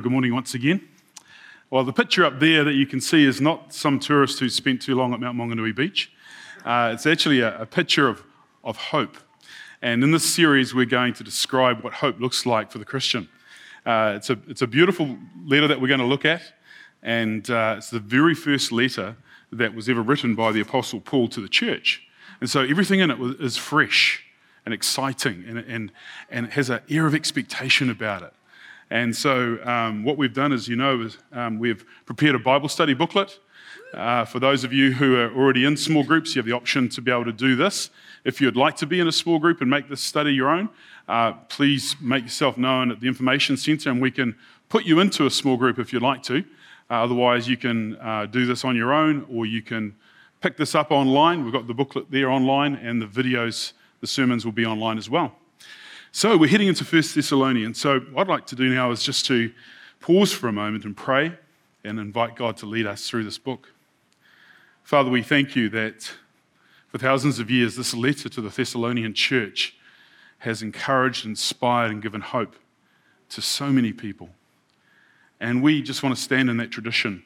Good morning once again. Well, the picture up there that you can see is not some tourist who spent too long at Mount Maunganui Beach. Uh, it's actually a, a picture of, of hope. And in this series, we're going to describe what hope looks like for the Christian. Uh, it's, a, it's a beautiful letter that we're going to look at, and uh, it's the very first letter that was ever written by the Apostle Paul to the church. And so everything in it is fresh and exciting, and, and, and it has an air of expectation about it. And so, um, what we've done, as you know, is um, we've prepared a Bible study booklet. Uh, for those of you who are already in small groups, you have the option to be able to do this. If you'd like to be in a small group and make this study your own, uh, please make yourself known at the Information Centre and we can put you into a small group if you'd like to. Uh, otherwise, you can uh, do this on your own or you can pick this up online. We've got the booklet there online and the videos, the sermons will be online as well. So we're heading into 1 Thessalonians. So what I'd like to do now is just to pause for a moment and pray and invite God to lead us through this book. Father, we thank you that for thousands of years, this letter to the Thessalonian church has encouraged, inspired, and given hope to so many people. And we just want to stand in that tradition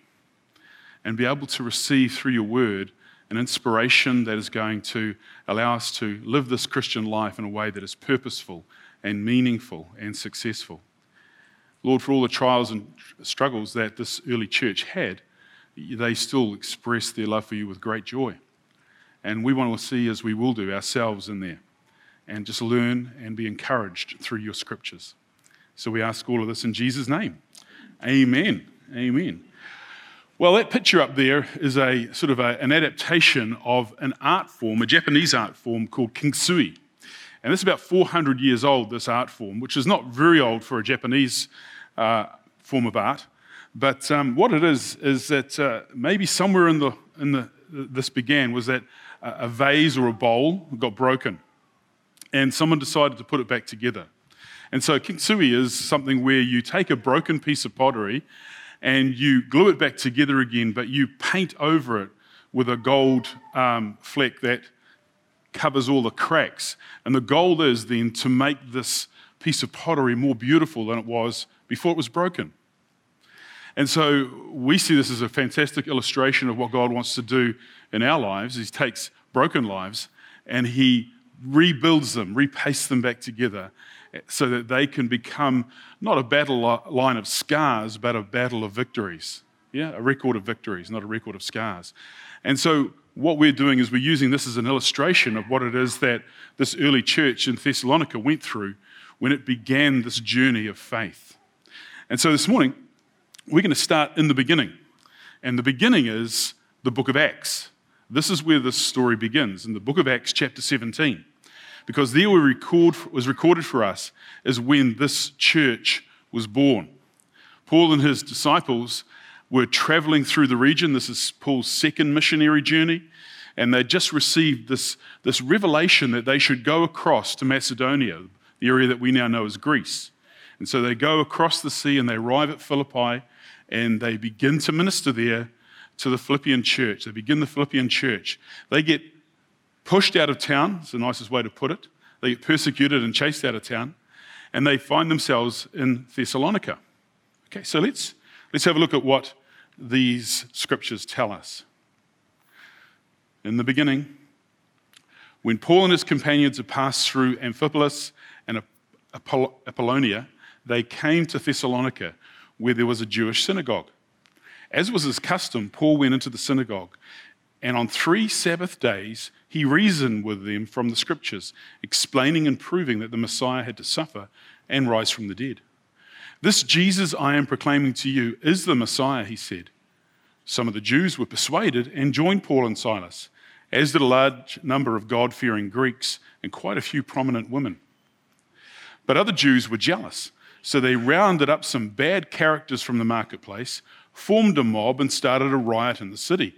and be able to receive through your word an inspiration that is going to allow us to live this Christian life in a way that is purposeful and meaningful and successful. Lord, for all the trials and struggles that this early church had, they still expressed their love for you with great joy. And we want to see, as we will do, ourselves in there and just learn and be encouraged through your scriptures. So we ask all of this in Jesus' name. Amen. Amen. Well, that picture up there is a sort of a, an adaptation of an art form, a Japanese art form called kintsugi. And this is about 400 years old, this art form, which is not very old for a Japanese uh, form of art. But um, what it is, is that uh, maybe somewhere in, the, in the, this began was that a vase or a bowl got broken. And someone decided to put it back together. And so kintsugi is something where you take a broken piece of pottery and you glue it back together again, but you paint over it with a gold um, fleck that covers all the cracks. And the goal is then to make this piece of pottery more beautiful than it was before it was broken. And so we see this as a fantastic illustration of what God wants to do in our lives. He takes broken lives and he rebuilds them, repastes them back together so that they can become not a battle line of scars, but a battle of victories. Yeah, a record of victories, not a record of scars. And so what we're doing is we're using this as an illustration of what it is that this early church in Thessalonica went through when it began this journey of faith. And so this morning, we're going to start in the beginning. And the beginning is the book of Acts. This is where this story begins, in the book of Acts, chapter 17. Because there record, was recorded for us is when this church was born. Paul and his disciples were traveling through the region. This is Paul's second missionary journey. And they just received this, this revelation that they should go across to Macedonia, the area that we now know as Greece. And so they go across the sea and they arrive at Philippi and they begin to minister there to the Philippian church. They begin the Philippian church. They get pushed out of town, it's the nicest way to put it. They get persecuted and chased out of town, and they find themselves in Thessalonica. Okay, so let's, let's have a look at what these scriptures tell us. In the beginning, when Paul and his companions had passed through Amphipolis and Apollonia, they came to Thessalonica, where there was a Jewish synagogue. As was his custom, Paul went into the synagogue, and on three Sabbath days he reasoned with them from the scriptures, explaining and proving that the Messiah had to suffer and rise from the dead. This Jesus I am proclaiming to you is the Messiah, he said. Some of the Jews were persuaded and joined Paul and Silas, as did a large number of God fearing Greeks and quite a few prominent women. But other Jews were jealous, so they rounded up some bad characters from the marketplace, formed a mob, and started a riot in the city.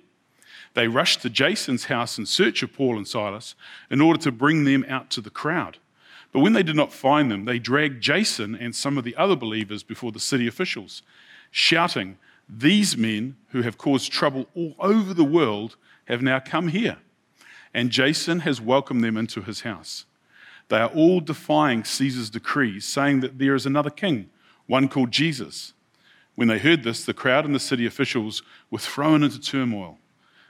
They rushed to Jason's house in search of Paul and Silas in order to bring them out to the crowd. But when they did not find them, they dragged Jason and some of the other believers before the city officials, shouting, These men who have caused trouble all over the world have now come here, and Jason has welcomed them into his house. They are all defying Caesar's decrees, saying that there is another king, one called Jesus. When they heard this, the crowd and the city officials were thrown into turmoil.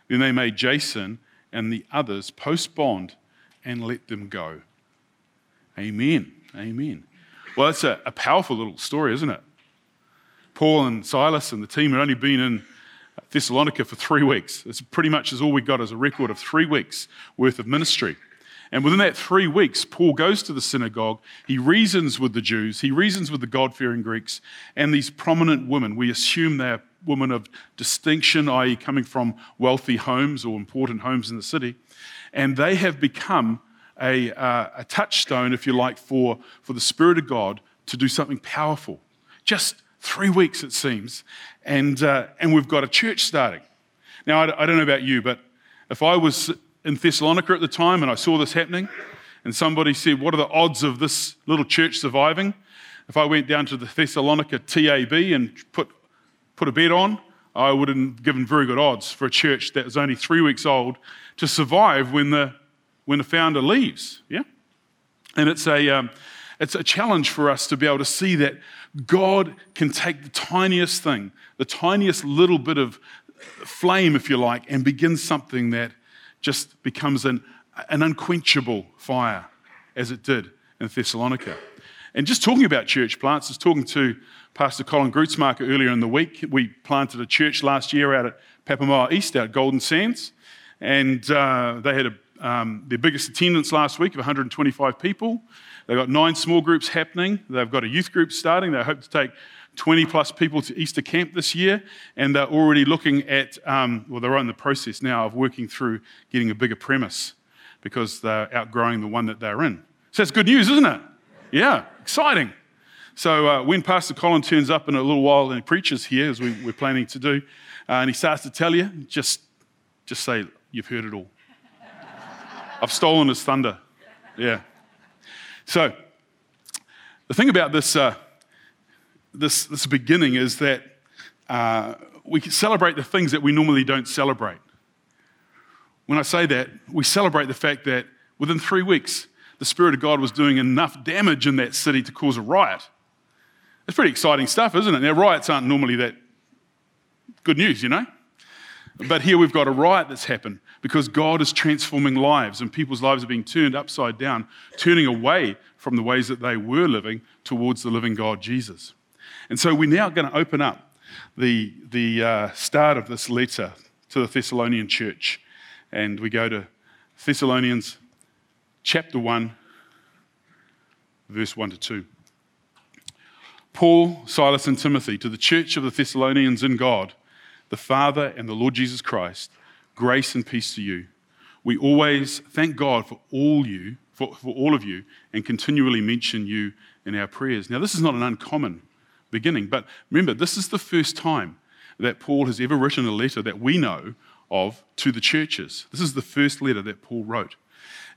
Then they made Jason and the others post bond and let them go. Amen. Amen. Well, it's a, a powerful little story, isn't it? Paul and Silas and the team had only been in Thessalonica for three weeks. It's pretty much as all we got as a record of three weeks worth of ministry. And within that three weeks, Paul goes to the synagogue. He reasons with the Jews, he reasons with the God fearing Greeks, and these prominent women. We assume they're women of distinction, i.e., coming from wealthy homes or important homes in the city. And they have become a, uh, a touchstone, if you like, for, for the Spirit of God to do something powerful. Just three weeks, it seems. And, uh, and we've got a church starting. Now, I, I don't know about you, but if I was in Thessalonica at the time and I saw this happening, and somebody said, What are the odds of this little church surviving? If I went down to the Thessalonica TAB and put, put a bet on, I would have given very good odds for a church that was only three weeks old to survive when the, when the founder leaves. Yeah? And it's a, um, it's a challenge for us to be able to see that God can take the tiniest thing, the tiniest little bit of flame, if you like, and begin something that just becomes an, an unquenchable fire, as it did in Thessalonica. And just talking about church plants, I was talking to Pastor Colin Grutzmarker earlier in the week. We planted a church last year out at Papamoa East, out Golden Sands, and uh, they had a, um, their biggest attendance last week of 125 people. They've got nine small groups happening. They've got a youth group starting. They hope to take 20 plus people to Easter camp this year, and they're already looking at, um, well, they're in the process now of working through getting a bigger premise because they're outgrowing the one that they're in. So that's good news, isn't it? Yeah, exciting. So uh, when Pastor Colin turns up in a little while and he preaches here, as we, are planning to do, uh, and he starts to tell you, just, just say, You've heard it all. I've stolen his thunder. Yeah. So, the thing about this, uh, this, this beginning is that uh, we can celebrate the things that we normally don't celebrate. When I say that, we celebrate the fact that within three weeks, the Spirit of God was doing enough damage in that city to cause a riot. It's pretty exciting stuff, isn't it? Now, riots aren't normally that good news, you know? But here we've got a riot that's happened because God is transforming lives and people's lives are being turned upside down, turning away from the ways that they were living towards the living God, Jesus. And so we're now going to open up the, the uh, start of this letter to the Thessalonian church. And we go to Thessalonians chapter 1, verse 1 to 2. Paul, Silas, and Timothy to the church of the Thessalonians in God, the Father and the Lord Jesus Christ Grace and peace to you. We always thank God for all you, for, for all of you, and continually mention you in our prayers. Now, this is not an uncommon beginning, but remember, this is the first time that Paul has ever written a letter that we know of to the churches. This is the first letter that Paul wrote.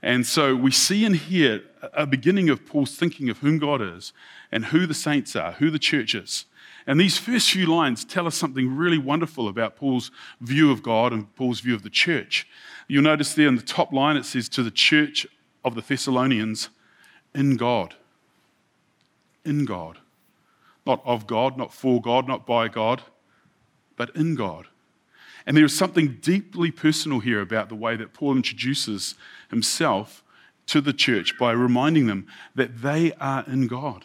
And so we see in here a beginning of Paul's thinking of whom God is and who the saints are, who the church is. And these first few lines tell us something really wonderful about Paul's view of God and Paul's view of the church. You'll notice there in the top line it says, To the church of the Thessalonians in God. In God. Not of God, not for God, not by God, but in God. And there is something deeply personal here about the way that Paul introduces himself to the church by reminding them that they are in God.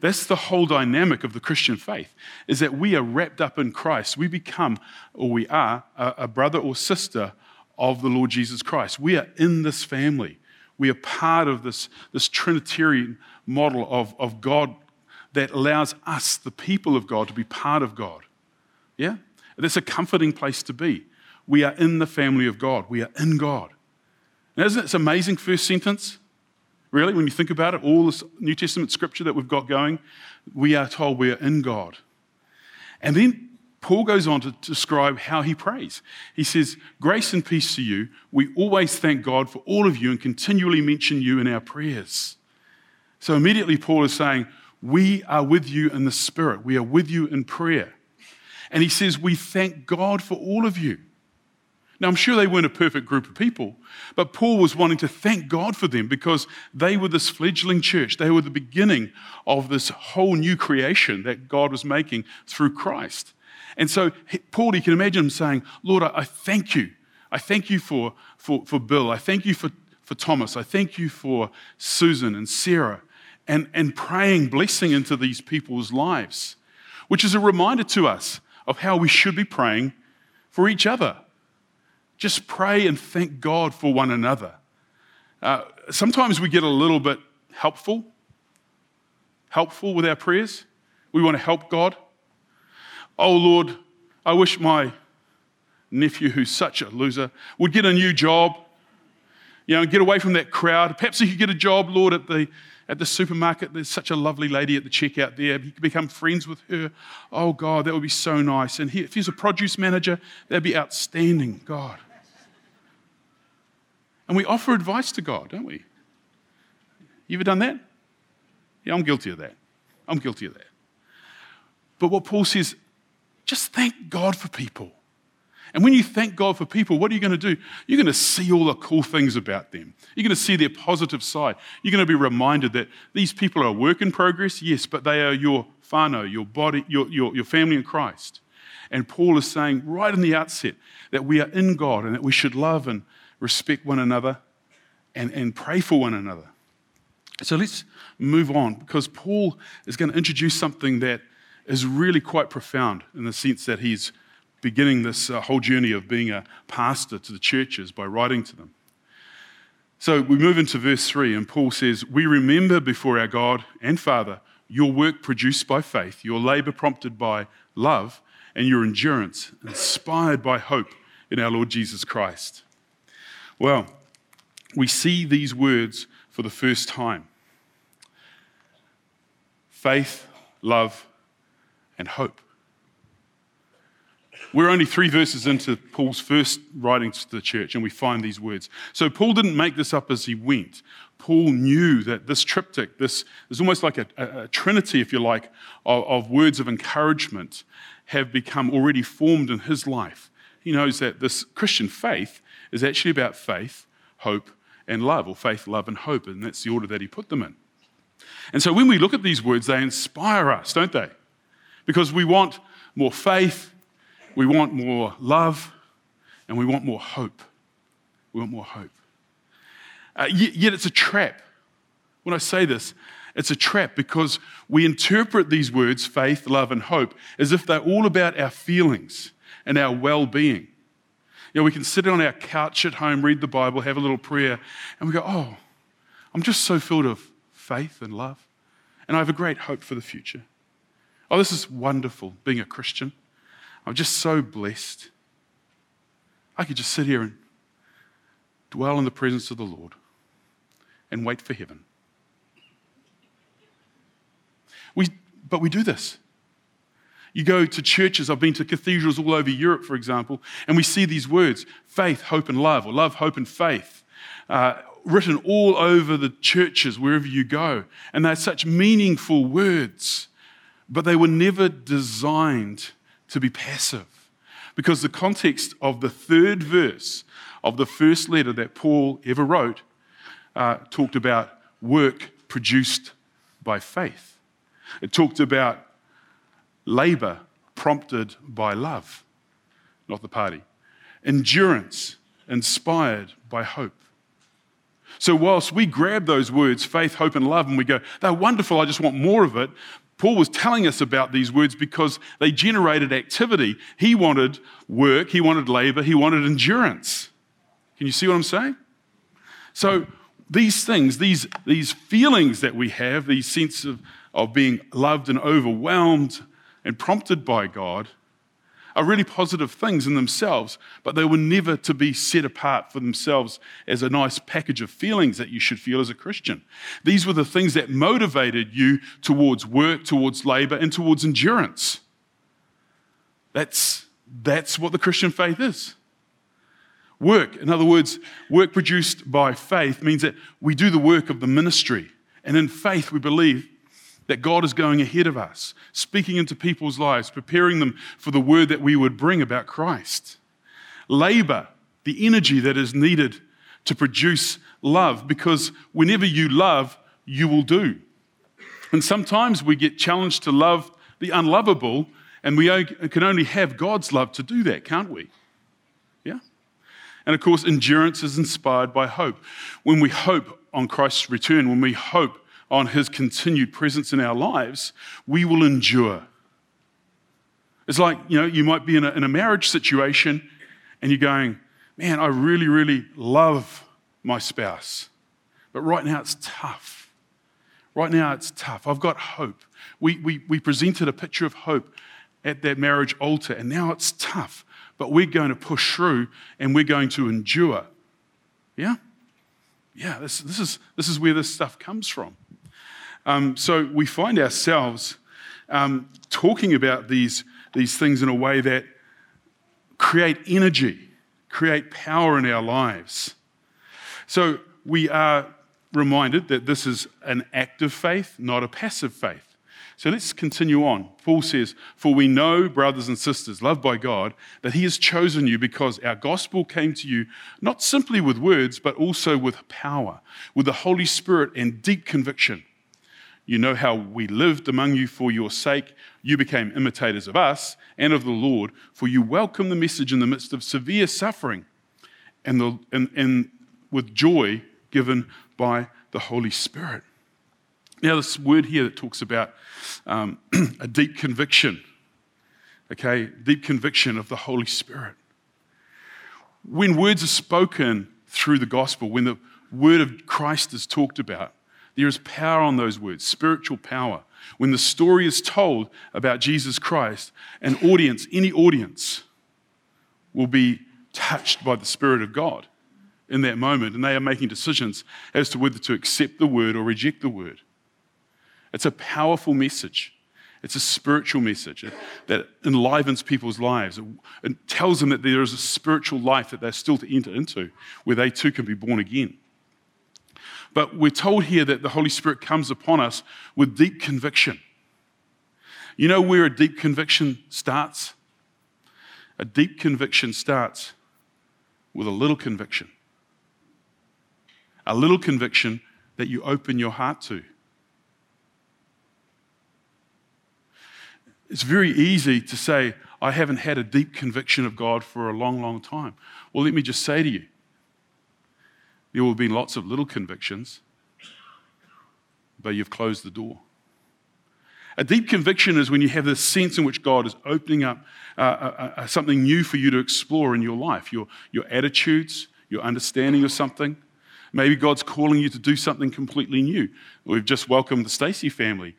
That's the whole dynamic of the Christian faith, is that we are wrapped up in Christ. We become, or we are, a, a brother or sister of the Lord Jesus Christ. We are in this family. We are part of this, this Trinitarian model of, of God that allows us, the people of God, to be part of God. Yeah? That's a comforting place to be. We are in the family of God. We are in God. Now, isn't it an amazing first sentence? Really, when you think about it, all this New Testament scripture that we've got going, we are told we are in God. And then Paul goes on to describe how he prays. He says, Grace and peace to you. We always thank God for all of you and continually mention you in our prayers. So immediately, Paul is saying, We are with you in the Spirit, we are with you in prayer. And he says, We thank God for all of you. Now, I'm sure they weren't a perfect group of people, but Paul was wanting to thank God for them because they were this fledgling church. They were the beginning of this whole new creation that God was making through Christ. And so, Paul, you can imagine him saying, Lord, I, thank you. I thank you for, for, for Bill. I thank you for, for Thomas. I thank you for Susan and Sarah. And, and praying blessing into these people's lives, which is a reminder to us of how we should be praying for each other. Just pray and thank God for one another. Uh, sometimes we get a little bit helpful, helpful with our prayers. We want to help God. Oh Lord, I wish my nephew, who's such a loser, would get a new job. You know, get away from that crowd. Perhaps he could get a job, Lord, at the at the supermarket. There's such a lovely lady at the checkout there. He could become friends with her. Oh God, that would be so nice. And he, if he's a produce manager, that'd be outstanding. God. And we offer advice to God, don't we? You ever done that? Yeah, I'm guilty of that. I'm guilty of that. But what Paul says, just thank God for people. And when you thank God for people, what are you going to do? You're going to see all the cool things about them. You're going to see their positive side. You're going to be reminded that these people are a work in progress, yes, but they are your whānau, your body, your, your, your family in Christ. And Paul is saying right in the outset that we are in God and that we should love and respect one another, and, and pray for one another. So let's move on because Paul is going to introduce something that is really quite profound in the sense that he's beginning this uh, whole journey of being a pastor to the churches by writing to them. So we move into verse 3, and Paul says, We remember before our God and Father your work produced by faith, your labor prompted by love, and your endurance inspired by hope in our Lord Jesus Christ. Well, we see these words for the first time faith, love, and hope. We're only three verses into Paul's first writing to the church, and we find these words. So Paul didn't make this up as he went. Paul knew that this triptych, this is almost like a, a, a trinity, if you like, of, of words of encouragement, have become already formed in his life. He knows that this Christian faith is actually about faith, hope, and love, or faith, love, and hope. And that's the order that he put them in. And so when we look at these words, they inspire us, don't they? Because we want more faith, we want more love, and we want more hope. We want more hope. Uh, yet it's a trap. When I say this, it's a trap because we interpret these words, faith, love, and hope, as if they're all about our feelings and our well being. You know, we can sit on our couch at home, read the Bible, have a little prayer, and we go, oh, I'm just so filled of faith and love. And I have a great hope for the future. Oh, this is wonderful being a Christian. I'm just so blessed. I could just sit here and dwell in the presence of the Lord and wait for heaven. We, but we do this. You go to churches, I've been to cathedrals all over Europe, for example, and we see these words faith, hope, and love, or love, hope, and faith. Uh, written all over the churches wherever you go. And they're such meaningful words, but they were never designed to be passive. Because the context of the third verse of the first letter that Paul ever wrote uh, talked about work produced by faith. It talked about labor prompted by love, not the party, endurance inspired by hope. So, whilst we grab those words, faith, hope, and love, and we go, they're wonderful, I just want more of it, Paul was telling us about these words because they generated activity. He wanted work, he wanted labor, he wanted endurance. Can you see what I'm saying? So, these things, these, these feelings that we have, these sense of, of being loved and overwhelmed, and prompted by God are really positive things in themselves, but they were never to be set apart for themselves as a nice package of feelings that you should feel as a Christian. These were the things that motivated you towards work, towards labor, and towards endurance. That's, that's what the Christian faith is. Work, in other words, work produced by faith means that we do the work of the ministry. And in faith, we believe that God is going ahead of us, speaking into people's lives, preparing them for the word that we would bring about Christ. Labor the energy that is needed to produce love because whenever you love, you will do. And sometimes we get challenged to love the unlovable, and we can only have God's love to do that, can't we? Yeah? And of course, endurance is inspired by hope. When we hope on Christ's return, when we hope on his continued presence in our lives, we will endure. It's like, you know, you might be in a, in a marriage situation and you're going, man, I really, really love my spouse. But right now it's tough. Right now it's tough. I've got hope. We, we, we presented a picture of hope at that marriage altar, and now it's tough. But we're going to push through and we're going to endure. Yeah? Yeah, this, this, is, this is where this stuff comes from. Um, so we find ourselves um, talking about these, these things in a way that create energy, create power in our lives. So we are reminded that this is an active faith, not a passive faith. So let's continue on. Paul says, For we know, brothers and sisters, loved by God, that He has chosen you because our gospel came to you not simply with words, but also with power, with the Holy Spirit and deep conviction. You know how we lived among you for your sake. You became imitators of us and of the Lord, for you welcomed the message in the midst of severe suffering and, the, and, and with joy given by the Holy Spirit. Now, this word here that talks about um, a deep conviction, okay, deep conviction of the Holy Spirit. When words are spoken through the gospel, when the word of Christ is talked about, there is power on those words, spiritual power. When the story is told about Jesus Christ, an audience, any audience, will be touched by the Spirit of God in that moment, and they are making decisions as to whether to accept the word or reject the word. It's a powerful message. It's a spiritual message that enlivens people's lives. It tells them that there is a spiritual life that they're still to enter into, where they too can be born again. But we're told here that the Holy Spirit comes upon us with deep conviction. You know where a deep conviction starts? A deep conviction starts with a little conviction. A little conviction that you open your heart to. It's very easy to say, I haven't had a deep conviction of God for a long, long time. Well, let me just say to you, there will be lots of little convictions, but you've closed the door. A deep conviction is when you have this sense in which God is opening up uh, uh, uh, something new for you to explore in your life, your, your attitudes, your understanding of something. Maybe God's calling you to do something completely new. We've just welcomed the Stacy family.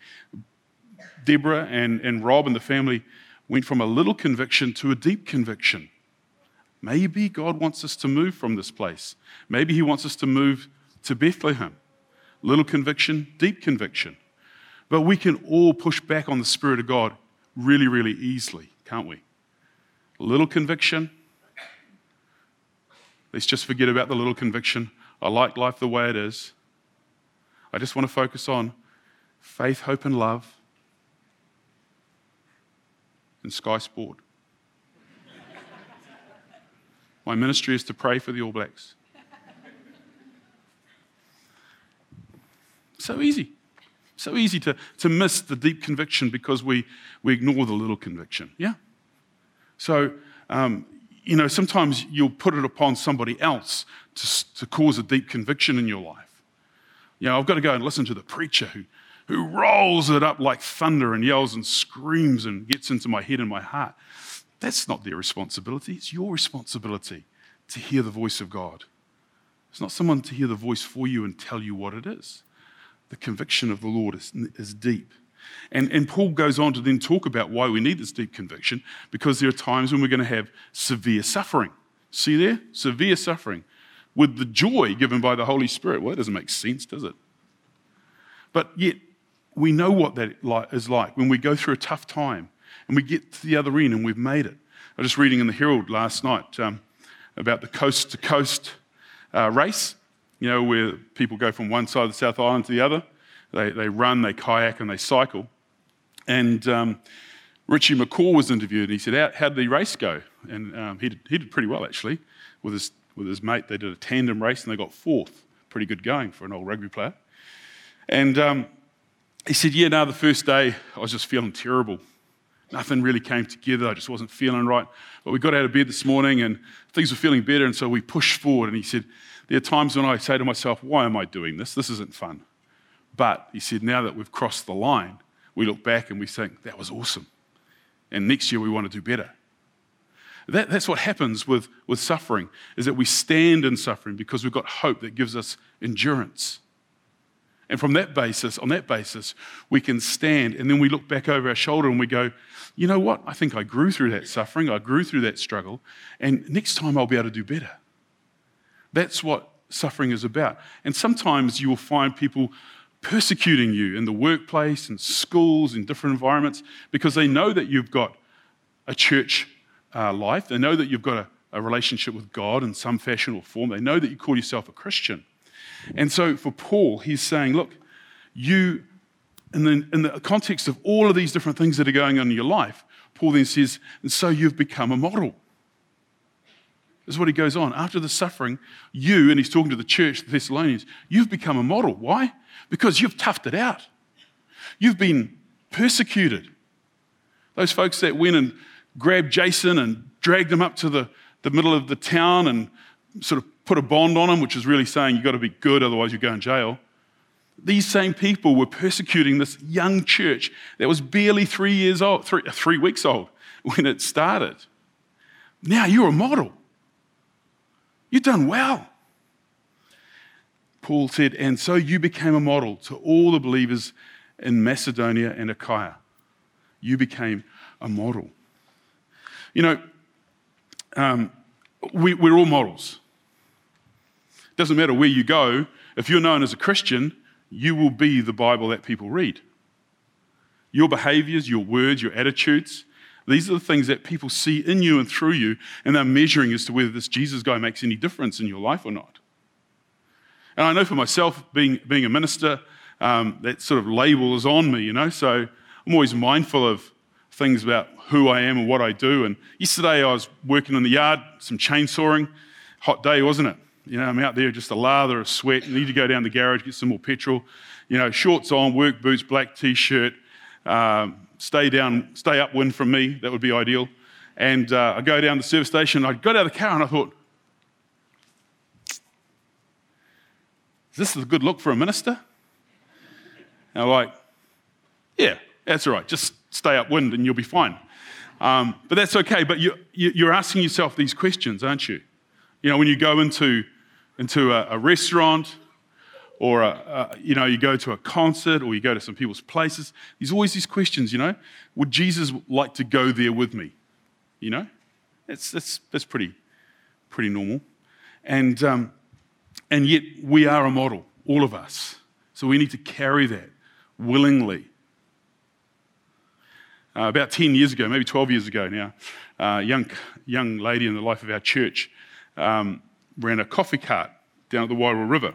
Deborah and, and Rob and the family went from a little conviction to a deep conviction. Maybe God wants us to move from this place. Maybe He wants us to move to Bethlehem. Little conviction, deep conviction. But we can all push back on the Spirit of God really, really easily, can't we? Little conviction. Let's just forget about the little conviction. I like life the way it is. I just want to focus on faith, hope, and love and Sky Sport. My ministry is to pray for the All Blacks. So easy. So easy to, to miss the deep conviction because we, we ignore the little conviction. Yeah? So, um, you know, sometimes you'll put it upon somebody else to, to cause a deep conviction in your life. You know, I've got to go and listen to the preacher who, who rolls it up like thunder and yells and screams and gets into my head and my heart. That's not their responsibility. It's your responsibility to hear the voice of God. It's not someone to hear the voice for you and tell you what it is. The conviction of the Lord is, is deep. And, and Paul goes on to then talk about why we need this deep conviction because there are times when we're going to have severe suffering. See there? Severe suffering with the joy given by the Holy Spirit. Well, that doesn't make sense, does it? But yet, we know what that is like when we go through a tough time and we get to the other end and we've made it. I was just reading in the Herald last night um, about the coast to coast uh, race, you know, where people go from one side of the South Island to the other. They, they run, they kayak, and they cycle. And um, Richie McCaw was interviewed and he said, How, how did the race go? And um, he, did, he did pretty well, actually. with his, with his mate. They did a tandem race and they got fourth. Pretty good going for an old rugby player. And um, he said, Yeah, now the first day I was just feeling terrible. Nothing really came together. I just wasn't feeling right. But we got out of bed this morning and things were feeling better. And so we pushed forward. And he said, There are times when I say to myself, Why am I doing this? This isn't fun. But he said, Now that we've crossed the line, we look back and we think, That was awesome. And next year we want to do better. That, that's what happens with, with suffering, is that we stand in suffering because we've got hope that gives us endurance. And from that basis, on that basis, we can stand and then we look back over our shoulder and we go, you know what? I think I grew through that suffering, I grew through that struggle, and next time I'll be able to do better. That's what suffering is about. And sometimes you will find people persecuting you in the workplace and schools in different environments because they know that you've got a church uh, life, they know that you've got a, a relationship with God in some fashion or form, they know that you call yourself a Christian. And so for Paul, he's saying, look, you, in the, in the context of all of these different things that are going on in your life, Paul then says, and so you've become a model. This is what he goes on. After the suffering, you, and he's talking to the church, the Thessalonians, you've become a model. Why? Because you've toughed it out. You've been persecuted. Those folks that went and grabbed Jason and dragged him up to the, the middle of the town and sort of put a bond on them, which is really saying you've got to be good, otherwise you go in jail. These same people were persecuting this young church that was barely three years old, three, three weeks old when it started. Now you're a model. You've done well. Paul said, and so you became a model to all the believers in Macedonia and Achaia. You became a model. You know, um, we, we're all models. Doesn't matter where you go, if you're known as a Christian, you will be the Bible that people read. Your behaviors, your words, your attitudes, these are the things that people see in you and through you, and they're measuring as to whether this Jesus guy makes any difference in your life or not. And I know for myself, being, being a minister, um, that sort of label is on me, you know, so I'm always mindful of things about who I am and what I do. And yesterday I was working in the yard, some chainsawing, hot day, wasn't it? You know, I'm out there just a lather of sweat. Need to go down the garage, get some more petrol. You know, shorts on, work boots, black t-shirt. Um, stay down, stay upwind from me. That would be ideal. And uh, I go down the service station. I got out of the car and I thought, is this a good look for a minister? And I'm like, yeah, that's all right. Just stay upwind and you'll be fine. Um, but that's okay. But you, you're asking yourself these questions, aren't you? You know, when you go into into a, a restaurant or a, a, you know you go to a concert or you go to some people's places. There's always these questions you know would jesus like to go there with me? You know that's, that's, that's pretty pretty normal. And um, and yet we are a model all of us. So we need to carry that willingly. Uh, about 10 years ago maybe 12 years ago now a uh, young, young lady in the life of our church um, ran a coffee cart down at the Wairoa River.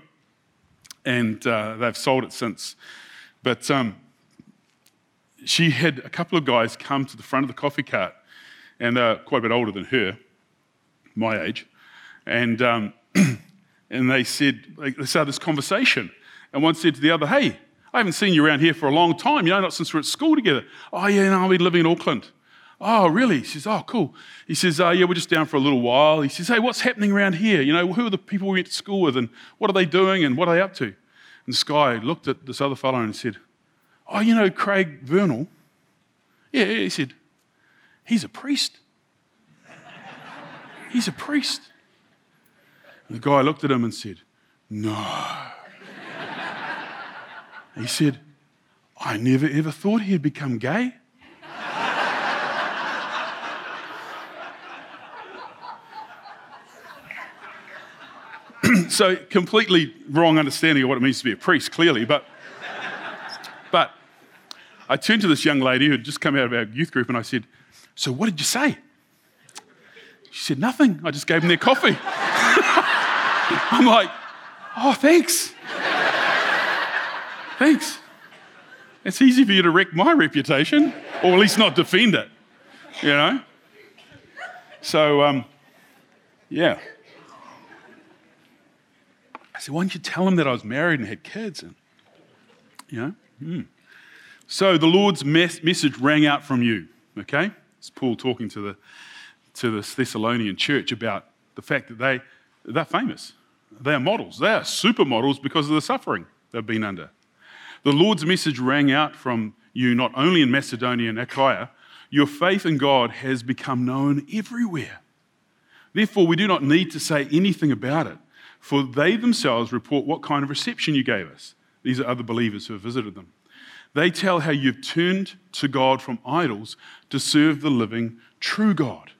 And uh, they've sold it since. But um, she had a couple of guys come to the front of the coffee cart, and they're quite a bit older than her, my age. And, um, and they said, they started this conversation. And one said to the other, Hey, I haven't seen you around here for a long time, you know, not since we're at school together. Oh, yeah, no, I've been living in Auckland. Oh, really? He says, Oh, cool. He says, uh, Yeah, we're just down for a little while. He says, Hey, what's happening around here? You know, who are the people we went to school with and what are they doing and what are they up to? And guy looked at this other fellow and said, Oh, you know, Craig Vernal? Yeah, he said, He's a priest. He's a priest. And the guy looked at him and said, No. he said, I never ever thought he'd become gay. So completely wrong understanding of what it means to be a priest, clearly. But, but I turned to this young lady who had just come out of our youth group and I said, So what did you say? She said, Nothing. I just gave them their coffee. I'm like, Oh, thanks. thanks. It's easy for you to wreck my reputation, or at least not defend it, you know? So, um, yeah. Said, Why didn't you tell him that I was married and had kids? And, you know? Mm. So the Lord's mes- message rang out from you, okay? It's Paul talking to the, to the Thessalonian church about the fact that they, they're famous. They are models. They are supermodels because of the suffering they've been under. The Lord's message rang out from you not only in Macedonia and Achaia, your faith in God has become known everywhere. Therefore, we do not need to say anything about it, for they themselves report what kind of reception you gave us. These are other believers who have visited them. They tell how you've turned to God from idols to serve the living, true God.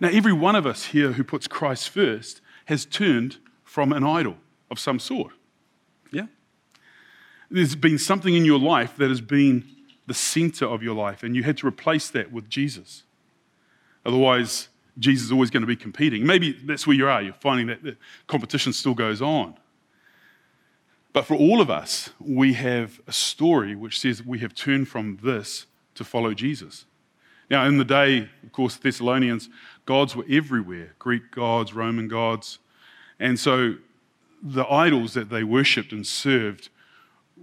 Now, every one of us here who puts Christ first has turned from an idol of some sort. Yeah? There's been something in your life that has been the center of your life, and you had to replace that with Jesus. Otherwise, Jesus is always going to be competing. Maybe that's where you are. You're finding that the competition still goes on. But for all of us, we have a story which says we have turned from this to follow Jesus. Now, in the day, of course, Thessalonians, gods were everywhere Greek gods, Roman gods. And so the idols that they worshipped and served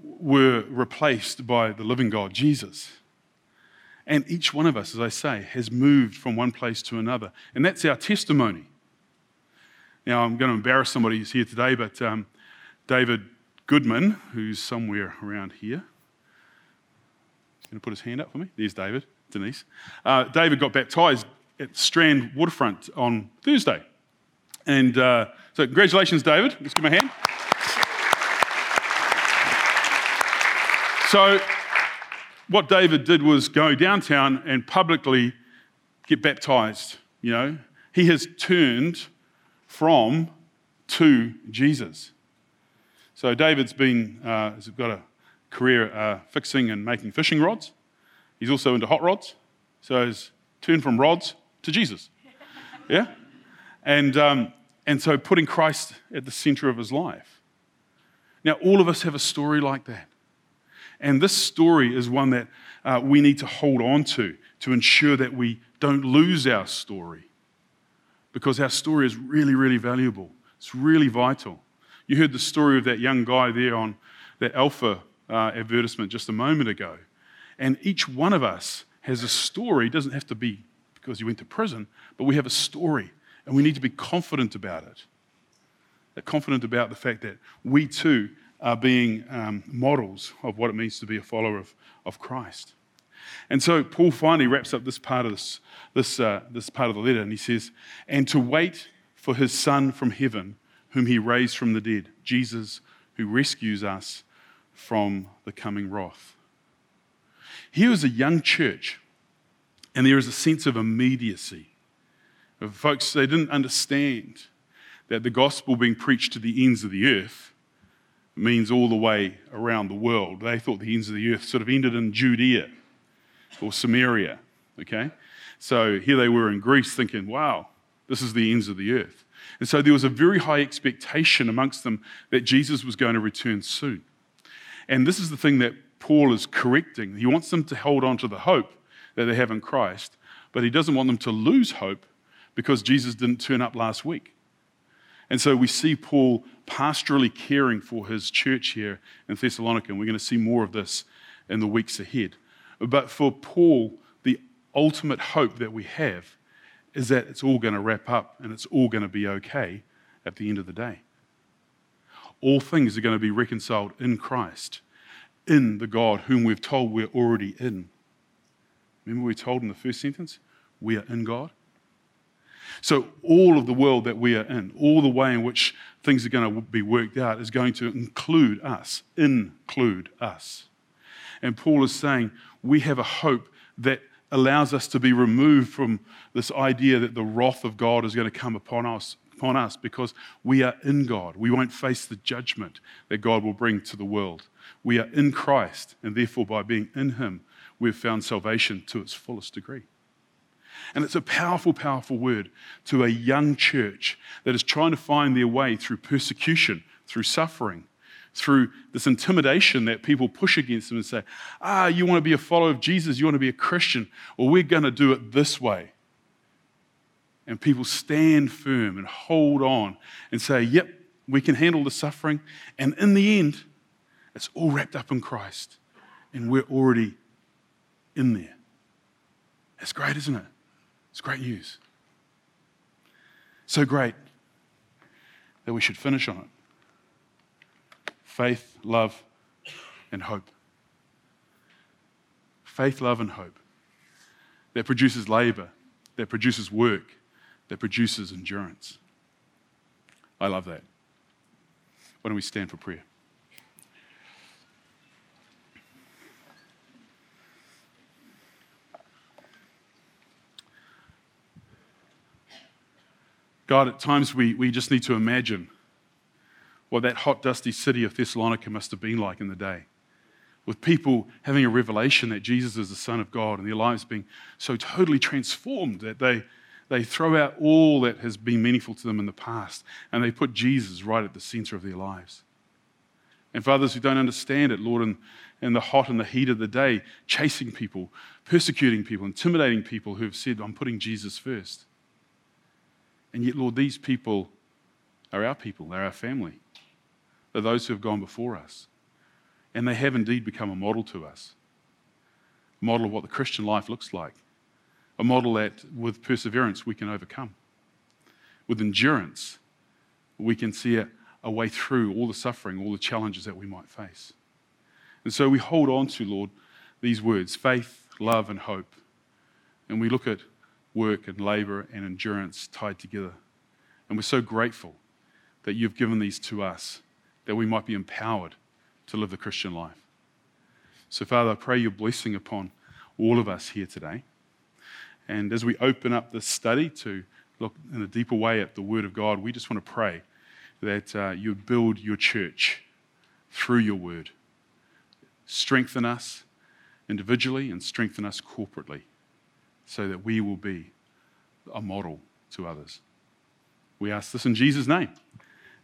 were replaced by the living God, Jesus. And each one of us, as I say, has moved from one place to another. And that's our testimony. Now, I'm going to embarrass somebody who's here today, but um, David Goodman, who's somewhere around here. He's going to put his hand up for me. There's David, Denise. Uh, David got baptized at Strand Waterfront on Thursday. And uh, so, congratulations, David. Let's give him a hand. So, what David did was go downtown and publicly get baptized. You know, he has turned from to Jesus. So David's been, uh, has got a career uh, fixing and making fishing rods. He's also into hot rods. So he's turned from rods to Jesus. Yeah? And, um, and so putting Christ at the center of his life. Now, all of us have a story like that. And this story is one that uh, we need to hold on to to ensure that we don't lose our story. Because our story is really, really valuable, it's really vital. You heard the story of that young guy there on that Alpha uh, advertisement just a moment ago. And each one of us has a story. It doesn't have to be because you went to prison, but we have a story, and we need to be confident about it. That confident about the fact that we too are being um, models of what it means to be a follower of, of Christ. And so Paul finally wraps up this part of this, this, uh, this part of the letter, and he says, "And to wait for his Son from heaven." whom he raised from the dead, Jesus, who rescues us from the coming wrath. Here is a young church, and there is a sense of immediacy. Folks, they didn't understand that the gospel being preached to the ends of the earth means all the way around the world. They thought the ends of the earth sort of ended in Judea or Samaria, okay? So here they were in Greece thinking, wow, this is the ends of the earth. And so there was a very high expectation amongst them that Jesus was going to return soon. And this is the thing that Paul is correcting. He wants them to hold on to the hope that they have in Christ, but he doesn't want them to lose hope because Jesus didn't turn up last week. And so we see Paul pastorally caring for his church here in Thessalonica, and we're going to see more of this in the weeks ahead. But for Paul, the ultimate hope that we have is that it's all going to wrap up and it's all going to be okay at the end of the day. All things are going to be reconciled in Christ, in the God whom we've told we're already in. Remember, we told in the first sentence, we are in God. So, all of the world that we are in, all the way in which things are going to be worked out, is going to include us, include us. And Paul is saying we have a hope that allows us to be removed from this idea that the wrath of God is going to come upon us, upon us because we are in God. We won't face the judgment that God will bring to the world. We are in Christ, and therefore, by being in Him, we've found salvation to its fullest degree. And it's a powerful, powerful word to a young church that is trying to find their way through persecution, through suffering, through this intimidation that people push against them and say, ah, you want to be a follower of Jesus, you want to be a Christian, well, we're going to do it this way. And people stand firm and hold on and say, yep, We can handle the suffering. And in the end, it's all wrapped up in Christ. And we're already in there. It's great, isn't it? It's great news. So great that we should finish on it. Faith, love, and hope. Faith, love, and hope. That produces labor, that produces work, that produces endurance. I love that. Why don't we stand for prayer? God, at times we, we just need to imagine what that hot, dusty city of Thessalonica must have been like in the day. With people having a revelation that Jesus is the Son of God and their lives being so totally transformed that they, they throw out all that has been meaningful to them in the past and they put Jesus right at the center of their lives. And for others who don't understand it, Lord, in, in the hot and the heat of the day, chasing people, persecuting people, intimidating people who have said, I'm putting Jesus first. And yet, Lord, these people are our people, they're our family. They're those who have gone before us. And they have indeed become a model to us a model of what the Christian life looks like, a model that with perseverance we can overcome. With endurance, we can see a, a way through all the suffering, all the challenges that we might face. And so we hold on to, Lord, these words faith, love, and hope. And we look at work and labor and endurance tied together. And we're so grateful that you've given these to us, that we might be empowered to live the Christian life. So, Father, I pray your blessing upon all of us here today. And as we open up this study to look in a deeper way at the Word of God, we just want to pray that uh, you build your church through your Word. Strengthen us individually and strengthen us corporately so that we will be a model to others. We ask this in Jesus' name.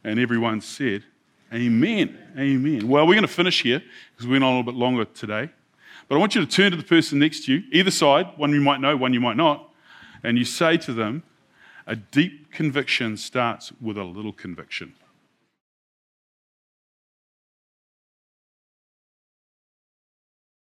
And everyone said, Amen. Amen. Well, we're going to finish here because we went on a little bit longer today. But I want you to turn to the person next to you, either side, one you might know, one you might not, and you say to them, A deep conviction starts with a little conviction.